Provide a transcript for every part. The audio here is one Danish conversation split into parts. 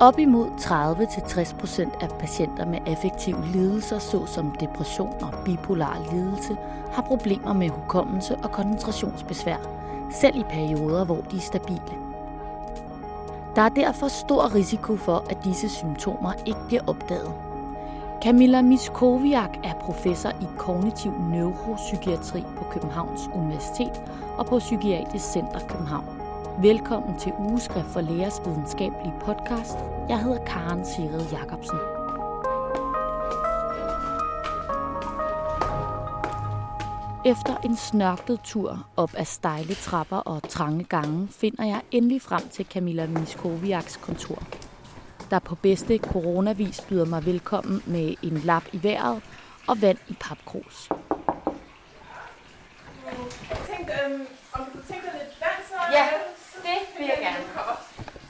Op imod 30-60% af patienter med affektive lidelser, såsom depression og bipolar lidelse, har problemer med hukommelse og koncentrationsbesvær, selv i perioder, hvor de er stabile. Der er derfor stor risiko for, at disse symptomer ikke bliver opdaget. Camilla Miskoviak er professor i kognitiv neuropsykiatri på Københavns Universitet og på Psykiatrisk Center København. Velkommen til Ugeskrift for Lægers videnskabelige podcast. Jeg hedder Karen Sigrid Jacobsen. Efter en snørklet tur op ad stejle trapper og trange gange, finder jeg endelig frem til Camilla Miskoviaks kontor. Der på bedste coronavis byder mig velkommen med en lap i vejret og vand i papkrus. Jeg tænkte, øhm, om du kunne tænke dig lidt vand, så... Ja, vil jeg gerne.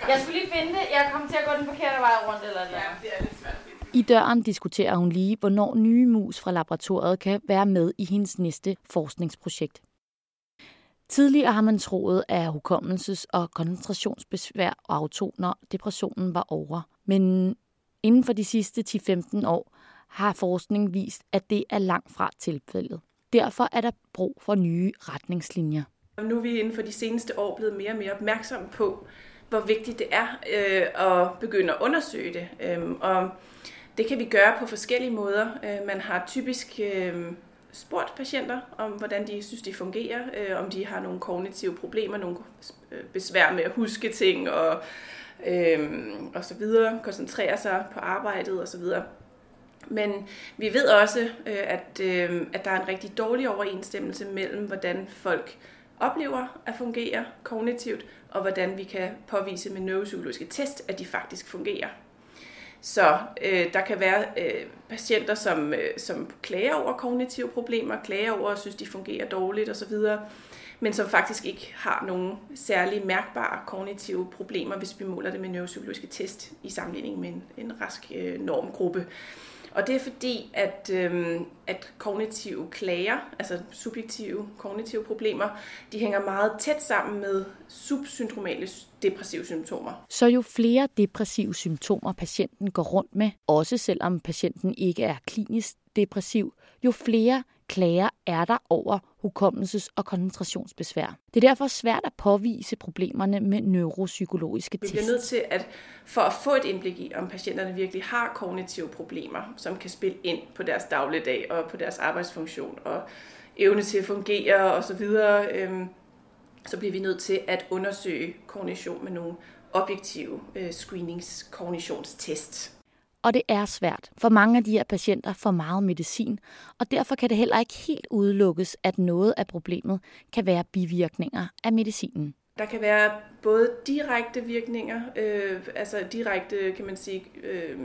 Jeg skulle lige finde det. Jeg kom til at gå den forkerte vej rundt eller noget. Ja, det er lidt svært. I døren diskuterer hun lige, hvornår nye mus fra laboratoriet kan være med i hendes næste forskningsprojekt. Tidligere har man troet, at hukommelses- og koncentrationsbesvær og autoner depressionen var over. Men inden for de sidste 10-15 år har forskning vist, at det er langt fra tilfældet. Derfor er der brug for nye retningslinjer. Nu er vi inden for de seneste år blevet mere og mere opmærksomme på, hvor vigtigt det er øh, at begynde at undersøge det. Øhm, og det kan vi gøre på forskellige måder. Øh, man har typisk øh, spurgt patienter om, hvordan de synes, de fungerer, øh, om de har nogle kognitive problemer, nogle øh, besvær med at huske ting og, øh, og så videre, koncentrere sig på arbejdet og så videre. Men vi ved også, øh, at, øh, at der er en rigtig dårlig overensstemmelse mellem, hvordan folk oplever at fungere kognitivt, og hvordan vi kan påvise med neuropsykologiske test, at de faktisk fungerer. Så øh, der kan være øh, patienter, som, øh, som klager over kognitive problemer, klager over at synes, de fungerer dårligt osv., men som faktisk ikke har nogen særlig mærkbare kognitive problemer, hvis vi måler det med neuropsykologiske test i sammenligning med en, en rask øh, normgruppe. Og det er fordi, at, øhm, at kognitive klager, altså subjektive kognitive problemer, de hænger meget tæt sammen med subsyndromale depressive symptomer. Så jo flere depressive symptomer patienten går rundt med, også selvom patienten ikke er klinisk depressiv, jo flere klager er der over hukommelses- og koncentrationsbesvær. Det er derfor svært at påvise problemerne med neuropsykologiske Vi test. bliver nødt til, at for at få et indblik i, om patienterne virkelig har kognitive problemer, som kan spille ind på deres dagligdag og på deres arbejdsfunktion og evne til at fungere osv., øhm, så bliver vi nødt til at undersøge kognition med nogle objektive øh, screenings kognitionstest. Og det er svært, for mange af de her patienter får meget medicin, og derfor kan det heller ikke helt udelukkes, at noget af problemet kan være bivirkninger af medicinen. Der kan være både direkte virkninger, øh, altså direkte, kan man sige, øh,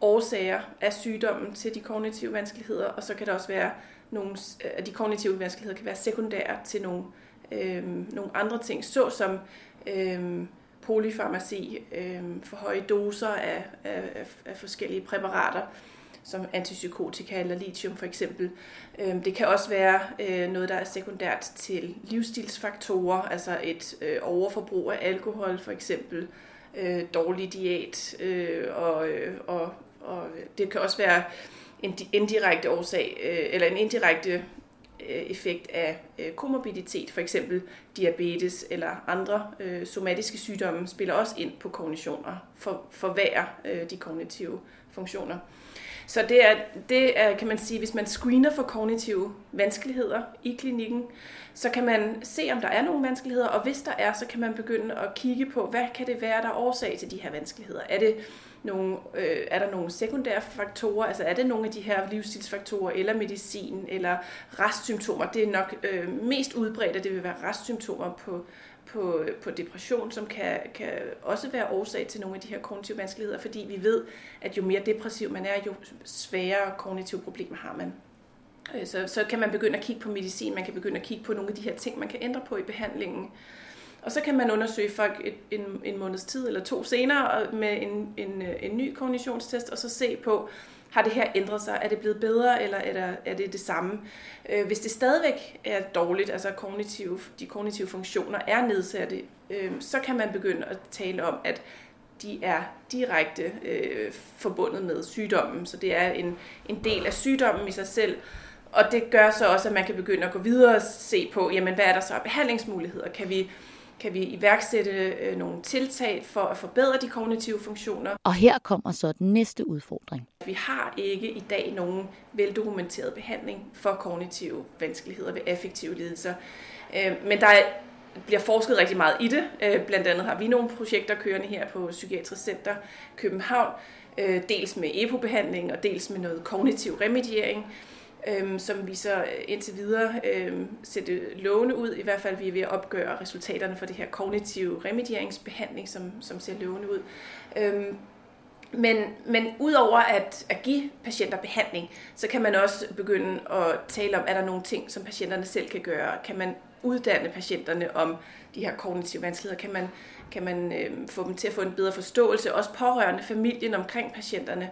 årsager af sygdommen til de kognitive vanskeligheder, og så kan der også være nogle, af de kognitive vanskeligheder kan være sekundære til nogle, øh, nogle andre ting, såsom øh, polyfarmaci, øh, for høje doser af, af, af, forskellige præparater, som antipsykotika eller lithium for eksempel. Øh, det kan også være øh, noget, der er sekundært til livsstilsfaktorer, altså et øh, overforbrug af alkohol for eksempel, øh, dårlig diæt, øh, og, øh, og, og det kan også være en indirekte årsag, øh, eller en indirekte Øh, effekt af øh, komorbiditet, for eksempel diabetes eller andre øh, somatiske sygdomme, spiller også ind på kognitioner, for, forværrer øh, de kognitive funktioner. Så det er, det er, kan man sige, hvis man screener for kognitive vanskeligheder i klinikken, så kan man se, om der er nogle vanskeligheder, og hvis der er, så kan man begynde at kigge på, hvad kan det være, der er årsag til de her vanskeligheder. Er, det nogle, øh, er der nogle sekundære faktorer, altså er det nogle af de her livsstilsfaktorer, eller medicin, eller restsymptomer? Det er nok øh, mest udbredt, at det vil være restsymptomer på, på, på depression, som kan, kan også være årsag til nogle af de her kognitive vanskeligheder, fordi vi ved, at jo mere depressiv man er, jo sværere kognitive problemer har man. Øh, så, så kan man begynde at kigge på medicin, man kan begynde at kigge på nogle af de her ting, man kan ændre på i behandlingen. Og så kan man undersøge folk et, en, en måneds tid eller to senere med en, en, øh, en ny kognitionstest, og så se på, har det her ændret sig? Er det blevet bedre, eller er, det, er det det samme? Øh, hvis det stadigvæk er dårligt, altså kognitive, de kognitive funktioner er nedsatte, øh, så kan man begynde at tale om, at de er direkte øh, forbundet med sygdommen, så det er en, en del af sygdommen i sig selv. Og det gør så også, at man kan begynde at gå videre og se på, jamen, hvad er der så af behandlingsmuligheder? Kan vi, kan vi iværksætte øh, nogle tiltag for at forbedre de kognitive funktioner? Og her kommer så den næste udfordring. Vi har ikke i dag nogen veldokumenteret behandling for kognitive vanskeligheder ved affektive lidelser. Øh, men der er bliver forsket rigtig meget i det. Øh, blandt andet har vi nogle projekter kørende her på Psykiatrisk Center København, dels med EPO-behandling og dels med noget kognitiv remediering, øhm, som vi så øh, indtil videre øhm, sætte lovende ud. I hvert fald vi er ved at opgøre resultaterne for det her kognitive remedieringsbehandling, som, som ser lovende ud. Øhm, men, men udover at, at give patienter behandling, så kan man også begynde at tale om, er der nogle ting, som patienterne selv kan gøre? Kan man uddanne patienterne om de her kognitive vanskeligheder? Kan man, kan man øh, få dem til at få en bedre forståelse? Også pårørende, familien omkring patienterne.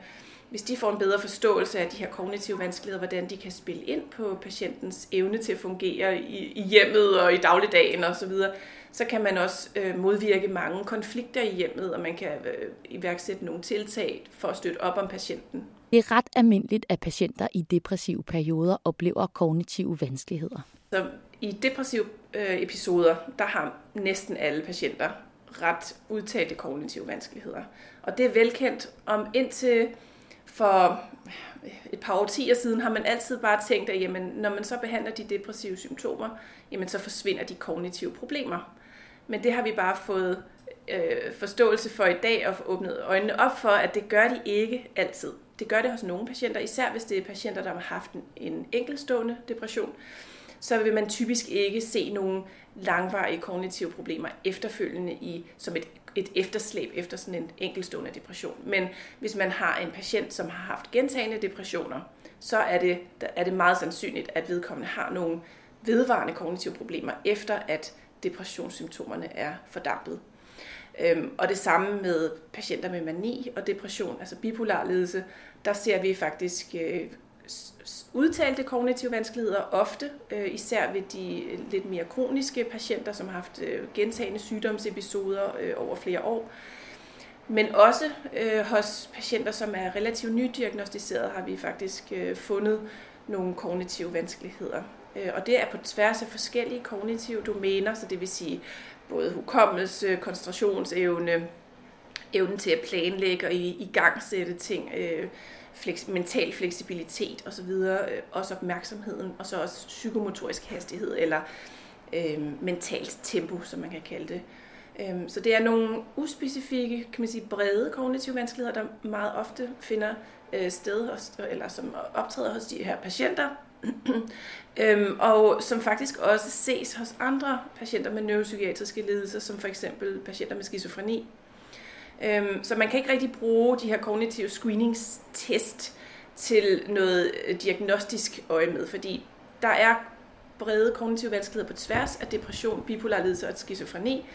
Hvis de får en bedre forståelse af de her kognitive vanskeligheder, hvordan de kan spille ind på patientens evne til at fungere i, i hjemmet og i dagligdagen osv., så, så kan man også øh, modvirke mange konflikter i hjemmet, og man kan øh, iværksætte nogle tiltag for at støtte op om patienten. Det er ret almindeligt, at patienter i depressive perioder oplever kognitive vanskeligheder. Så i depressive øh, episoder, der har næsten alle patienter ret udtalte kognitive vanskeligheder. Og det er velkendt om indtil for et par årtier siden har man altid bare tænkt, at jamen, når man så behandler de depressive symptomer, jamen, så forsvinder de kognitive problemer. Men det har vi bare fået øh, forståelse for i dag og åbnet øjnene op for, at det gør de ikke altid. Det gør det hos nogle patienter, især hvis det er patienter, der har haft en, en enkeltstående depression så vil man typisk ikke se nogen langvarige kognitive problemer efterfølgende i, som et, et efterslæb efter sådan en enkeltstående depression. Men hvis man har en patient, som har haft gentagende depressioner, så er det, er det meget sandsynligt, at vedkommende har nogle vedvarende kognitive problemer, efter at depressionssymptomerne er fordampet. Øhm, og det samme med patienter med mani og depression, altså bipolar lidelse, der ser vi faktisk øh, udtalte kognitive vanskeligheder ofte, øh, især ved de øh, lidt mere kroniske patienter, som har haft øh, gentagende sygdomsepisoder øh, over flere år. Men også øh, hos patienter, som er relativt nydiagnostiseret, har vi faktisk øh, fundet nogle kognitive vanskeligheder. Øh, og det er på tværs af forskellige kognitive domæner, så det vil sige både hukommelse, koncentrationsevne, evnen til at planlægge og i, i gang sætte ting, øh, fleks, mental fleksibilitet osv., øh, også opmærksomheden, og så også psykomotorisk hastighed, eller øh, mentalt tempo, som man kan kalde det. Øh, så det er nogle uspecifikke, kan man sige, brede kognitive vanskeligheder, der meget ofte finder øh, sted, hos, eller som optræder hos de her patienter, øhm, og som faktisk også ses hos andre patienter med neuropsykiatriske lidelser, som for eksempel patienter med skizofreni. Øhm, så man kan ikke rigtig bruge de her kognitive screeningstest til noget øh, diagnostisk øje med, fordi der er brede kognitive vanskeligheder på tværs af depression, bipolar lidelse og skizofreni.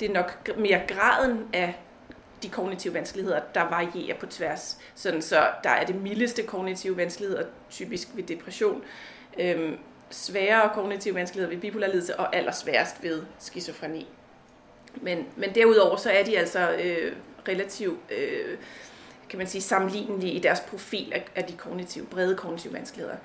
Det er nok mere graden af de kognitive vanskeligheder, der varierer på tværs. Sådan så der er det mildeste kognitive vanskeligheder typisk ved depression, øhm, sværere kognitive vanskeligheder ved bipolar lidelse og allersværest ved skizofreni. Men, men derudover så er de altså øh, relativt øh, kan man sige, sammenlignelige i deres profil af, af de kognitive, brede kognitive vanskeligheder.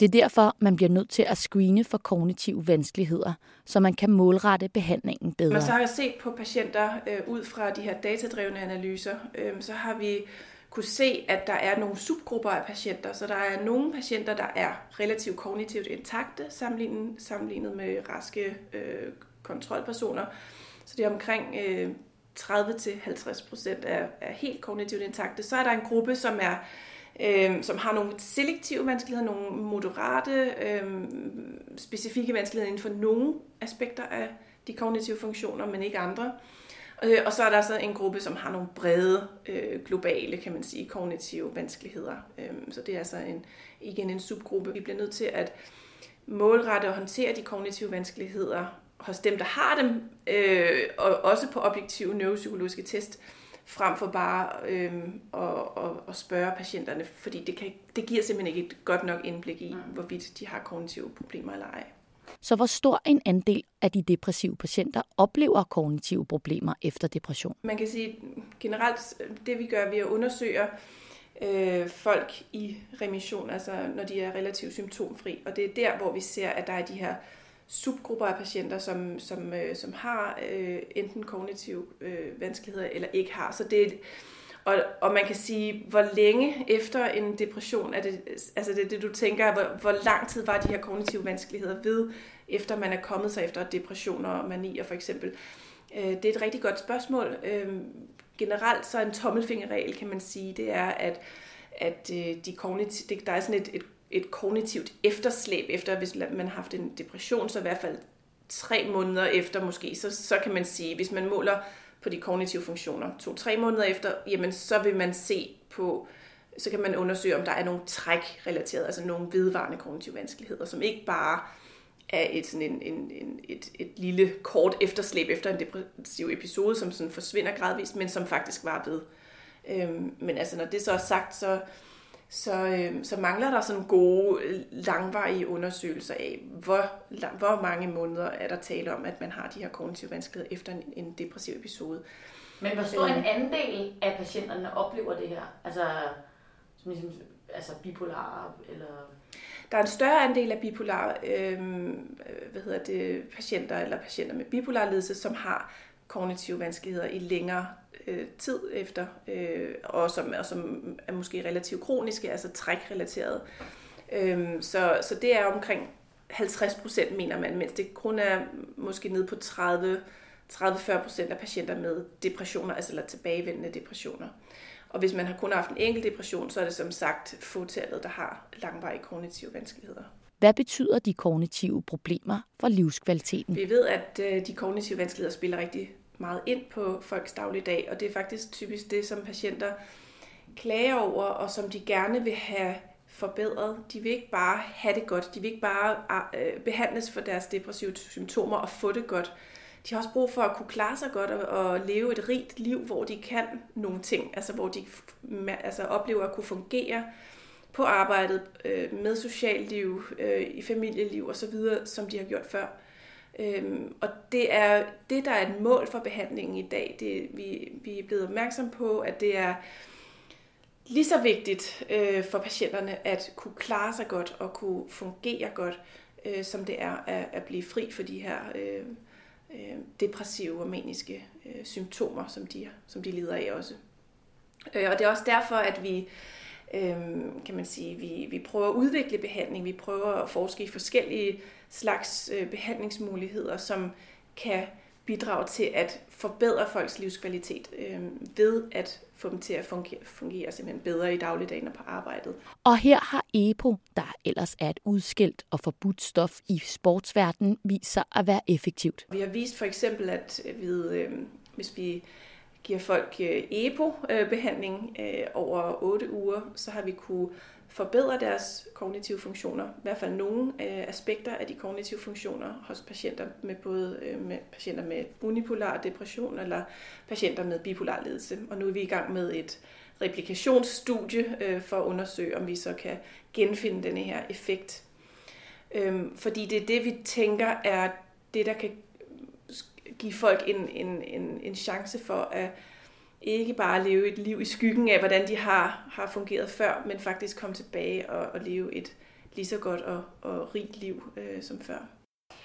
Det er derfor, man bliver nødt til at screene for kognitive vanskeligheder, så man kan målrette behandlingen bedre. Man så har jeg set på patienter øh, ud fra de her datadrevne analyser, øh, så har vi kunne se, at der er nogle subgrupper af patienter. Så der er nogle patienter, der er relativt kognitivt intakte, sammenlignet, sammenlignet med raske øh, kontrolpersoner. Så det er omkring øh, 30-50 procent er, er helt kognitivt intakte. Så er der en gruppe, som er øh, som har nogle selektive vanskeligheder, nogle moderate, øh, specifikke vanskeligheder inden for nogle aspekter af de kognitive funktioner, men ikke andre. Øh, og så er der så en gruppe, som har nogle brede, øh, globale, kan man sige, kognitive vanskeligheder. Øh, så det er altså en, igen en subgruppe. Vi bliver nødt til at målrette og håndtere de kognitive vanskeligheder hos dem, der har dem, øh, og også på objektive neuropsykologiske test, frem for bare øh, at, at, at spørge patienterne, fordi det, kan, det giver simpelthen ikke et godt nok indblik i, hvorvidt de har kognitive problemer eller ej. Så hvor stor en andel af de depressive patienter oplever kognitive problemer efter depression? Man kan sige generelt, det vi gør, vi at undersøge øh, folk i remission, altså når de er relativt symptomfri. Og det er der, hvor vi ser, at der er de her subgrupper af patienter, som, som, øh, som har øh, enten kognitive øh, vanskeligheder eller ikke har. Så det, og, og man kan sige, hvor længe efter en depression er det, altså det, det du tænker, hvor, hvor lang tid var de her kognitive vanskeligheder ved, efter man er kommet sig efter depressioner og manier for eksempel. Øh, det er et rigtig godt spørgsmål. Øh, generelt så en tommelfingerregel, kan man sige, det er, at, at øh, de kognitive, der er sådan et, et, et kognitivt efterslæb efter, hvis man har haft en depression, så i hvert fald tre måneder efter måske, så, så kan man sige, hvis man måler på de kognitive funktioner. To-tre måneder efter, jamen så vil man se på, så kan man undersøge, om der er nogle træk relateret, altså nogle vedvarende kognitive vanskeligheder, som ikke bare er et, sådan en, en, en, et, et lille kort efterslæb efter en depressiv episode, som sådan forsvinder gradvist, men som faktisk var ved. Øhm, men altså, når det så er sagt, så, så, øhm, så mangler der sådan gode, langvarige undersøgelser af, hvor, hvor mange måneder er der tale om, at man har de her kognitive vanskeligheder efter en, en depressiv episode. Men hvor stor en øhm. andel af patienterne oplever det her? Altså, som ligesom, altså bipolar eller der er en større andel af bipolar øhm, øh, hvad hedder det, patienter eller patienter med bipolar lidelse, som har kognitive vanskeligheder i længere øh, tid efter, øh, og, som, og som er måske relativt kroniske, altså trækrelaterede. Øhm, så, så det er omkring 50 procent, mener man, mens det kun er måske ned på 30 30-40 procent af patienter med depressioner, altså eller tilbagevendende depressioner. Og hvis man har kun haft en enkelt depression, så er det som sagt fåtallet, der har langvarige kognitive vanskeligheder. Hvad betyder de kognitive problemer for livskvaliteten? Vi ved, at øh, de kognitive vanskeligheder spiller rigtig meget ind på folks dagligdag, og det er faktisk typisk det, som patienter klager over, og som de gerne vil have forbedret. De vil ikke bare have det godt, de vil ikke bare ah, øh, behandles for deres depressive symptomer og få det godt de har også brug for at kunne klare sig godt og, leve et rigt liv, hvor de kan nogle ting, altså hvor de altså oplever at kunne fungere på arbejdet, øh, med socialliv, liv, øh, i familieliv osv., som de har gjort før. Øhm, og det er det, der er et mål for behandlingen i dag. Det, vi, vi er blevet opmærksom på, at det er lige så vigtigt øh, for patienterne at kunne klare sig godt og kunne fungere godt, øh, som det er at, at blive fri for de her øh, øh, depressive og maniske øh, symptomer, som de, som de lider af også. Øh, og det er også derfor, at vi øh, kan man sige, vi, vi prøver at udvikle behandling, vi prøver at forske i forskellige slags øh, behandlingsmuligheder, som kan bidrage til at forbedre folks livskvalitet øh, ved at få dem til at fungere, fungere simpelthen bedre i dagligdagen og på arbejdet. Og her har EPO, der ellers er et udskilt og forbudt stof i sportsverdenen, vist sig at være effektivt. Vi har vist for eksempel, at ved, øh, hvis vi giver folk øh, EPO-behandling øh, over 8 uger, så har vi kunne forbedre deres kognitive funktioner, i hvert fald nogle øh, aspekter af de kognitive funktioner hos patienter med både med patienter med unipolar depression eller patienter med bipolar ledelse. Og nu er vi i gang med et replikationsstudie for at undersøge, om vi så kan genfinde denne her effekt. Øhm, fordi det er det, vi tænker er det, der kan give folk en, en, en, en chance for at ikke bare leve et liv i skyggen af, hvordan de har, har fungeret før, men faktisk komme tilbage og, og leve et lige så godt og, og rigt liv øh, som før.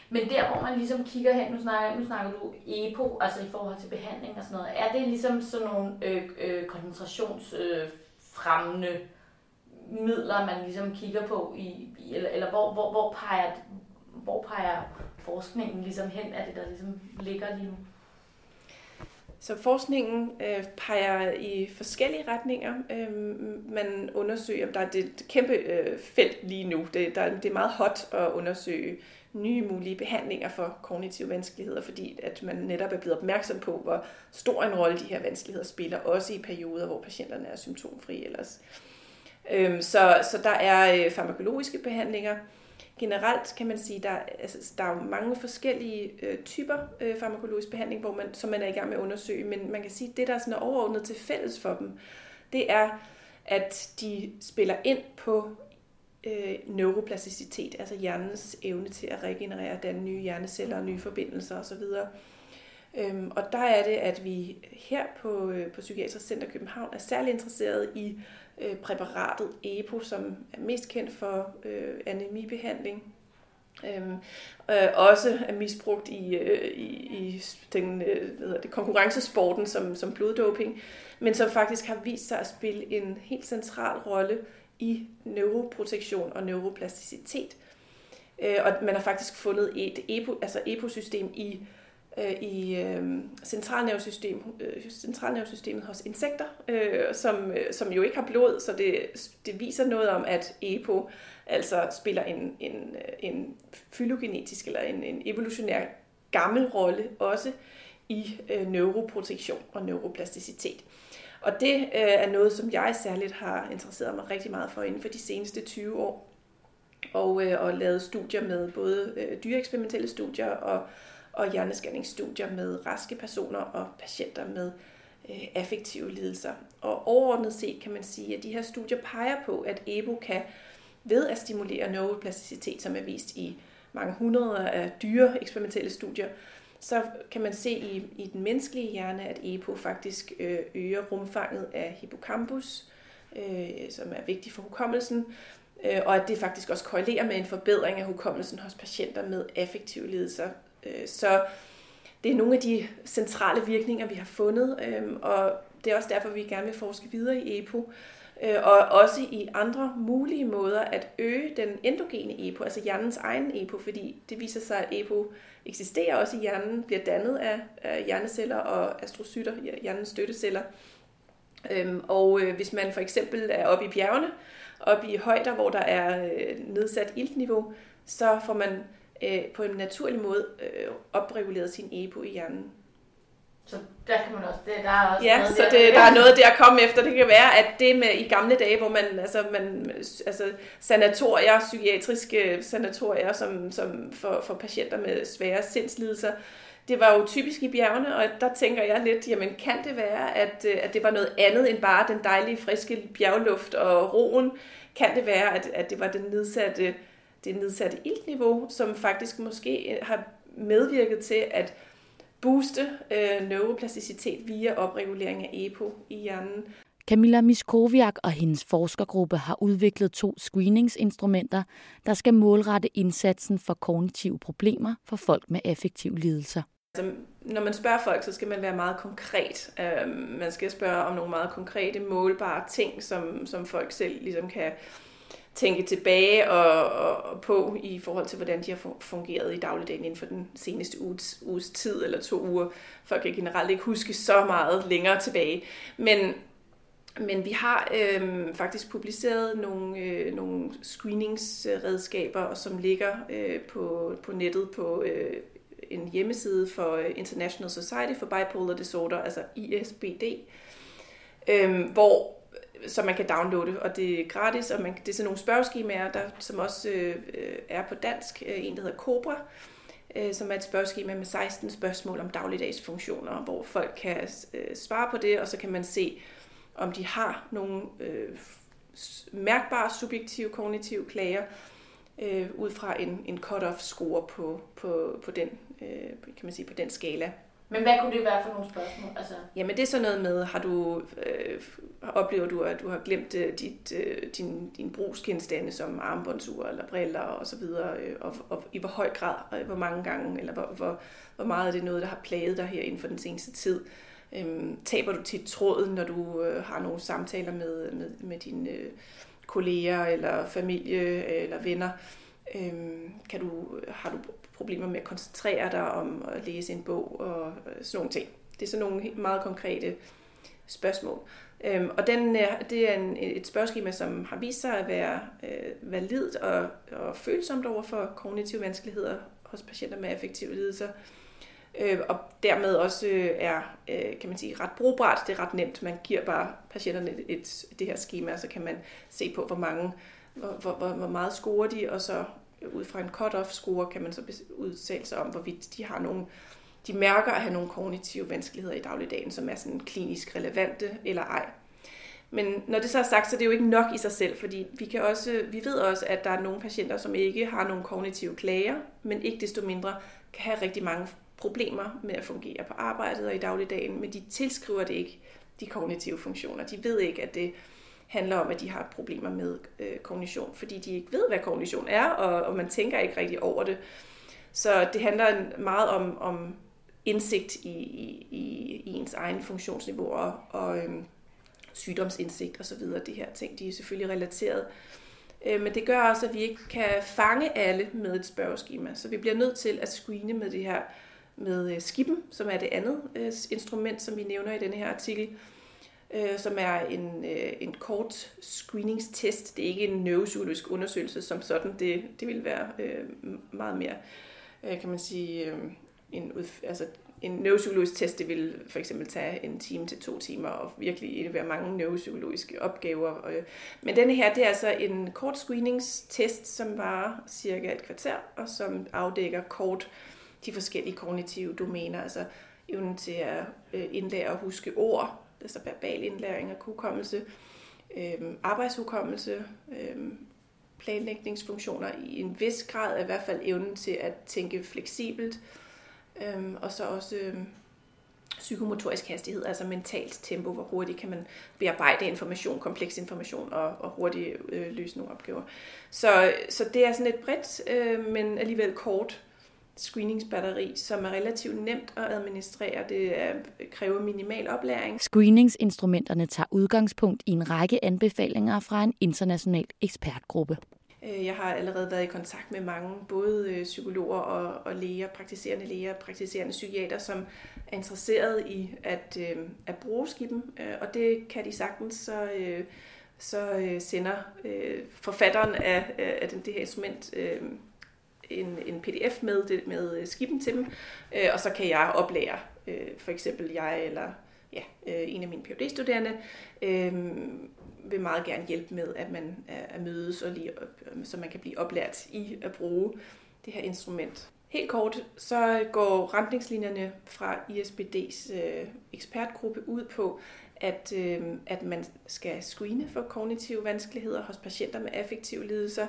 Men der, hvor man ligesom kigger hen, nu snakker, nu snakker du EPO, altså i forhold til behandling og sådan noget, er det ligesom sådan nogle øh, øh, koncentrationsfremmende øh, midler, man ligesom kigger på, i, i eller, eller hvor, hvor, hvor, peger, hvor peger forskningen ligesom hen? Er det, der ligesom ligger lige nu? Så forskningen øh, peger i forskellige retninger. Øh, man undersøger, der er et kæmpe øh, felt lige nu. Det, der, det er meget hot at undersøge nye mulige behandlinger for kognitive vanskeligheder, fordi at man netop er blevet opmærksom på, hvor stor en rolle de her vanskeligheder spiller, også i perioder, hvor patienterne er symptomfri ellers. Øh, så, så der er øh, farmakologiske behandlinger, generelt kan man sige, der, altså, der er jo mange forskellige øh, typer øh, farmakologisk behandling, hvor man, som man er i gang med at undersøge, men man kan sige, at det, der er sådan er overordnet til fælles for dem, det er, at de spiller ind på øh, neuroplasticitet, altså hjernens evne til at regenerere, danne nye hjerneceller og nye forbindelser osv. Øhm, og der er det, at vi her på, øh, på Psykiatrisk Center København er særlig interesseret i øh, præparatet EPO, som er mest kendt for øh, anemibehandling. Øhm, øh, også er misbrugt i, øh, i, i den øh, hvad hedder det, konkurrencesporten som, som bloddoping, men som faktisk har vist sig at spille en helt central rolle i neuroprotektion og neuroplasticitet. Øh, og man har faktisk fundet et EPO, altså EPO-system i øh, i øh, centralnervesystem, øh, centralnervesystemet hos insekter, øh, som, øh, som jo ikke har blod, så det, det viser noget om, at EPO altså spiller en, en, øh, en fylogenetisk eller en, en evolutionær gammel rolle også i øh, neuroprotektion og neuroplasticitet. Og det øh, er noget, som jeg særligt har interesseret mig rigtig meget for inden for de seneste 20 år. Og, øh, og lavet studier med både øh, dyreeksperimentelle studier og og hjerneskanningsstudier med raske personer og patienter med øh, affektive lidelser. Og overordnet set kan man sige, at de her studier peger på, at EBO kan ved at stimulere neuroplasticitet, som er vist i mange hundreder af dyre eksperimentelle studier, så kan man se i, i den menneskelige hjerne, at EPO faktisk øh, øger rumfanget af hippocampus, øh, som er vigtig for hukommelsen, øh, og at det faktisk også korrelerer med en forbedring af hukommelsen hos patienter med affektive lidelser, Øh, så det er nogle af de centrale virkninger, vi har fundet, øh, og det er også derfor, vi gerne vil forske videre i EPO, øh, og også i andre mulige måder at øge den endogene EPO, altså hjernens egen EPO, fordi det viser sig, at EPO eksisterer også i hjernen, bliver dannet af, hjerneceller og astrocytter, hjernens støtteceller. Øhm, og hvis man for eksempel er oppe i bjergene, oppe i højder, hvor der er nedsat iltniveau, så får man øh, på en naturlig måde øh, opreguleret sin EPO i hjernen. Så der kan man også, det, der er også ja, noget så der, det, der er noget der at komme efter. Det kan være, at det med i gamle dage, hvor man, altså, man, altså sanatorier, psykiatriske sanatorier, som, som for, for patienter med svære sindslidelser, det var jo typisk i bjergene, og der tænker jeg lidt, jamen kan det være, at, øh, at det var noget andet end bare den dejlige, friske bjergluft og roen? Kan det være, at, at det var den nedsatte det nedsatte iltniveau, som faktisk måske øh, har medvirket til at booste øh, neuroplasticitet via opregulering af EPO i hjernen. Camilla Miskoviak og hendes forskergruppe har udviklet to screeningsinstrumenter, der skal målrette indsatsen for kognitive problemer for folk med affektive lidelser. Altså, når man spørger folk, så skal man være meget konkret. Uh, man skal spørge om nogle meget konkrete, målbare ting, som, som folk selv ligesom kan tænke tilbage og, og, og på i forhold til, hvordan de har fungeret i dagligdagen inden for den seneste uges, uges tid eller to uger. Folk kan generelt ikke huske så meget længere tilbage. Men, men vi har øh, faktisk publiceret nogle, øh, nogle screeningsredskaber, som ligger øh, på, på nettet på øh, en hjemmeside for International Society for Bipolar Disorder, altså ISBD, øh, hvor som man kan downloade, og det er gratis, og man, det er sådan nogle spørgeskemaer, der, som også øh, er på dansk. Øh, en, der hedder Cobra, øh, som er et spørgeskema med 16 spørgsmål om dagligdags funktioner, hvor folk kan øh, svare på det, og så kan man se, om de har nogle øh, mærkbare subjektive kognitive klager, øh, ud fra en, en cut-off score på, på, på, den, øh, kan man sige, på den skala. Men hvad kunne det være for nogle spørgsmål? Altså... Jamen det er sådan noget med, har du, øh, oplever du, at du har glemt øh, dit, øh, din, din brugsgenstande som armbåndsur eller briller og så videre, øh, og, og i hvor høj grad, og hvor mange gange, eller hvor, hvor, hvor meget er det noget, der har plaget dig her inden for den seneste tid. Øh, taber du tit tråden, når du øh, har nogle samtaler med, med, med dine øh, kolleger eller familie øh, eller venner? Øh, Øhm, kan du, har du problemer med at koncentrere dig om at læse en bog og øh, sådan nogle ting. Det er sådan nogle meget konkrete spørgsmål. Øhm, og den, øh, det er en, et spørgeskema, som har vist sig at være øh, validt og, og følsomt over for kognitive vanskeligheder hos patienter med affektive lidelser. Øh, og dermed også øh, er, øh, kan man sige, ret brugbart. Det er ret nemt. Man giver bare patienterne et, et, det her schema, og så kan man se på, hvor mange, hvor, hvor, hvor meget scorer de, og så ud fra en cut-off score kan man så udtale sig om, hvorvidt de har nogle, de mærker at have nogle kognitive vanskeligheder i dagligdagen, som er sådan klinisk relevante eller ej. Men når det så er sagt, så er det jo ikke nok i sig selv, fordi vi, kan også, vi ved også, at der er nogle patienter, som ikke har nogle kognitive klager, men ikke desto mindre kan have rigtig mange problemer med at fungere på arbejdet og i dagligdagen, men de tilskriver det ikke de kognitive funktioner. De ved ikke, at det handler om, at de har problemer med øh, kognition, fordi de ikke ved, hvad kognition er, og, og man tænker ikke rigtig over det. Så det handler meget om, om indsigt i, i, i ens egen funktionsniveauer og øhm, sygdomsindsigt osv. Det her ting, de er selvfølgelig relateret. Øh, men det gør også, at vi ikke kan fange alle med et spørgeskema. Så vi bliver nødt til at screene med det her med øh, skippen, som er det andet øh, instrument, som vi nævner i denne her artikel, øh, som er en, øh, en kort screeningstest. Det er ikke en neuropsykologisk undersøgelse som sådan. Det, det vil være øh, meget mere, øh, kan man sige, øh, en, altså en neuropsykologisk test, det vil for eksempel tage en time til to timer og virkelig indebære mange neuropsykologiske opgaver. Øh. Men denne her, det er altså en kort screeningstest, som varer cirka et kvarter, og som afdækker kort de forskellige kognitive domæner, altså evnen til at øh, indlære og huske ord, altså verbal indlæring og hukommelse, øh, arbejdshukommelse, øh, planlægningsfunktioner i en vis grad, er i hvert fald evnen til at tænke fleksibelt, øh, og så også øh, psykomotorisk hastighed, altså mentalt tempo, hvor hurtigt kan man bearbejde information, kompleks information og, og hurtigt øh, løse nogle opgaver. Så, så det er sådan et bredt, øh, men alligevel kort screeningsbatteri, som er relativt nemt at administrere. Det er, kræver minimal oplæring. Screeningsinstrumenterne tager udgangspunkt i en række anbefalinger fra en international ekspertgruppe. Øh, jeg har allerede været i kontakt med mange, både øh, psykologer og, og læger, praktiserende læger, praktiserende psykiater, som er interesseret i at, øh, at bruge skiben, og det kan de sagtens, så, så sender forfatteren af, af det her instrument en, en pdf med, med øh, skibben til dem, øh, og så kan jeg oplære, øh, for eksempel jeg eller ja, en af mine phd studerende vil meget gerne hjælpe med, at man er mødes, og lige, så man kan blive oplært i at bruge det her instrument. Helt kort, så går retningslinjerne fra ISBD's øh, ekspertgruppe ud på, at, øh, at man skal screene for kognitive vanskeligheder hos patienter med affektive lidelser.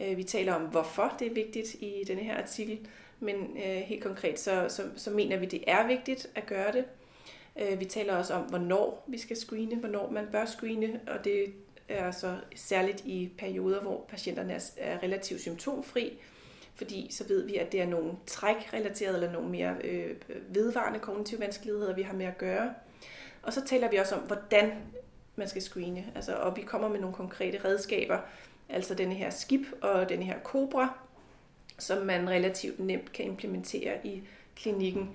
Øh, vi taler om, hvorfor det er vigtigt i denne her artikel, men øh, helt konkret så, så, så mener vi, det er vigtigt at gøre det. Øh, vi taler også om, hvornår vi skal screene, hvornår man bør screene, og det er så særligt i perioder, hvor patienterne er relativt symptomfri, fordi så ved vi, at det er nogle trækrelaterede eller nogle mere øh, vedvarende kognitive vanskeligheder, vi har med at gøre. Og så taler vi også om, hvordan man skal screene, altså, og vi kommer med nogle konkrete redskaber, altså denne her skib og denne her kobra, som man relativt nemt kan implementere i klinikken.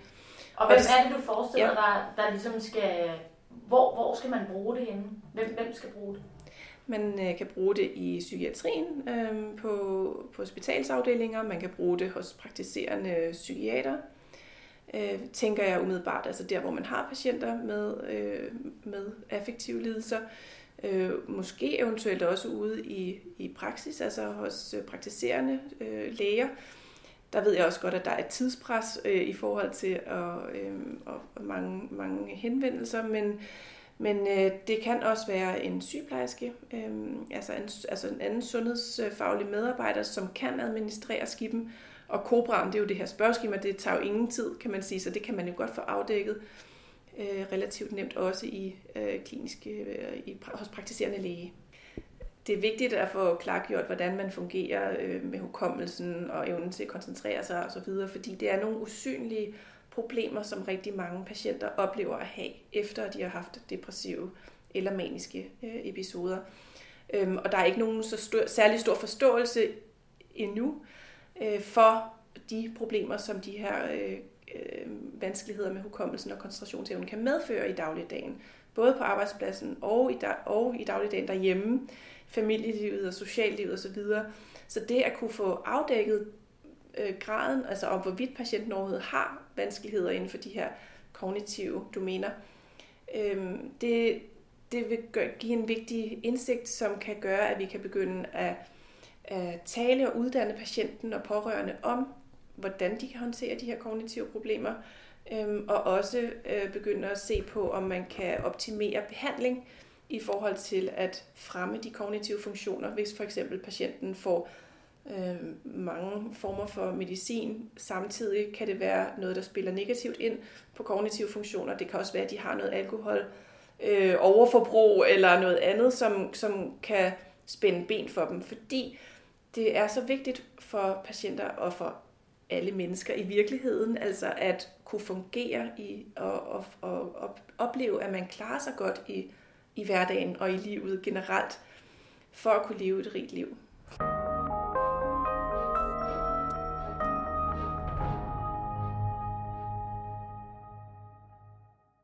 Og hvem er det, du forestiller ja. dig, der ligesom skal... Hvor, hvor skal man bruge det henne? Hvem, hvem skal bruge det? Man øh, kan bruge det i psykiatrien, øh, på, på hospitalsafdelinger, man kan bruge det hos praktiserende psykiater, øh, tænker jeg umiddelbart, altså der, hvor man har patienter med, øh, med affektive lidelser, øh, måske eventuelt også ude i, i praksis, altså hos øh, praktiserende øh, læger, der ved jeg også godt, at der er tidspres øh, i forhold til at, øh, og mange, mange henvendelser, men, men øh, det kan også være en sygeplejerske, øh, altså, en, altså en anden sundhedsfaglig medarbejder, som kan administrere skiben. Og Cobra, det er jo det her spørgeskema, det tager jo ingen tid, kan man sige, så det kan man jo godt få afdækket øh, Øh, relativt nemt også i øh, kliniske, øh, i, hos praktiserende læge det er vigtigt at få klargjort, hvordan man fungerer øh, med hukommelsen og evnen til at koncentrere sig osv., fordi det er nogle usynlige problemer, som rigtig mange patienter oplever at have, efter at de har haft depressive eller maniske øh, episoder. Øhm, og der er ikke nogen så stor, særlig stor forståelse endnu øh, for de problemer, som de her øh, Øh, vanskeligheder med hukommelsen og koncentrationsevnen kan medføre i dagligdagen. Både på arbejdspladsen og i, og i dagligdagen derhjemme familielivet og sociallivet osv. Så, så det at kunne få afdækket øh, graden, altså om hvorvidt patienten overhovedet har vanskeligheder inden for de her kognitive domæner, øh, det, det vil give en vigtig indsigt, som kan gøre, at vi kan begynde at, at tale og uddanne patienten og pårørende om, hvordan de kan håndtere de her kognitive problemer, øhm, og også øh, begynde at se på, om man kan optimere behandling i forhold til at fremme de kognitive funktioner, hvis for eksempel patienten får øh, mange former for medicin. Samtidig kan det være noget, der spiller negativt ind på kognitive funktioner. Det kan også være, at de har noget alkohol, øh, overforbrug eller noget andet, som, som kan spænde ben for dem, fordi det er så vigtigt for patienter og for alle mennesker i virkeligheden, altså at kunne fungere i og, og, og, og opleve, at man klarer sig godt i, i hverdagen og i livet generelt, for at kunne leve et rigt liv.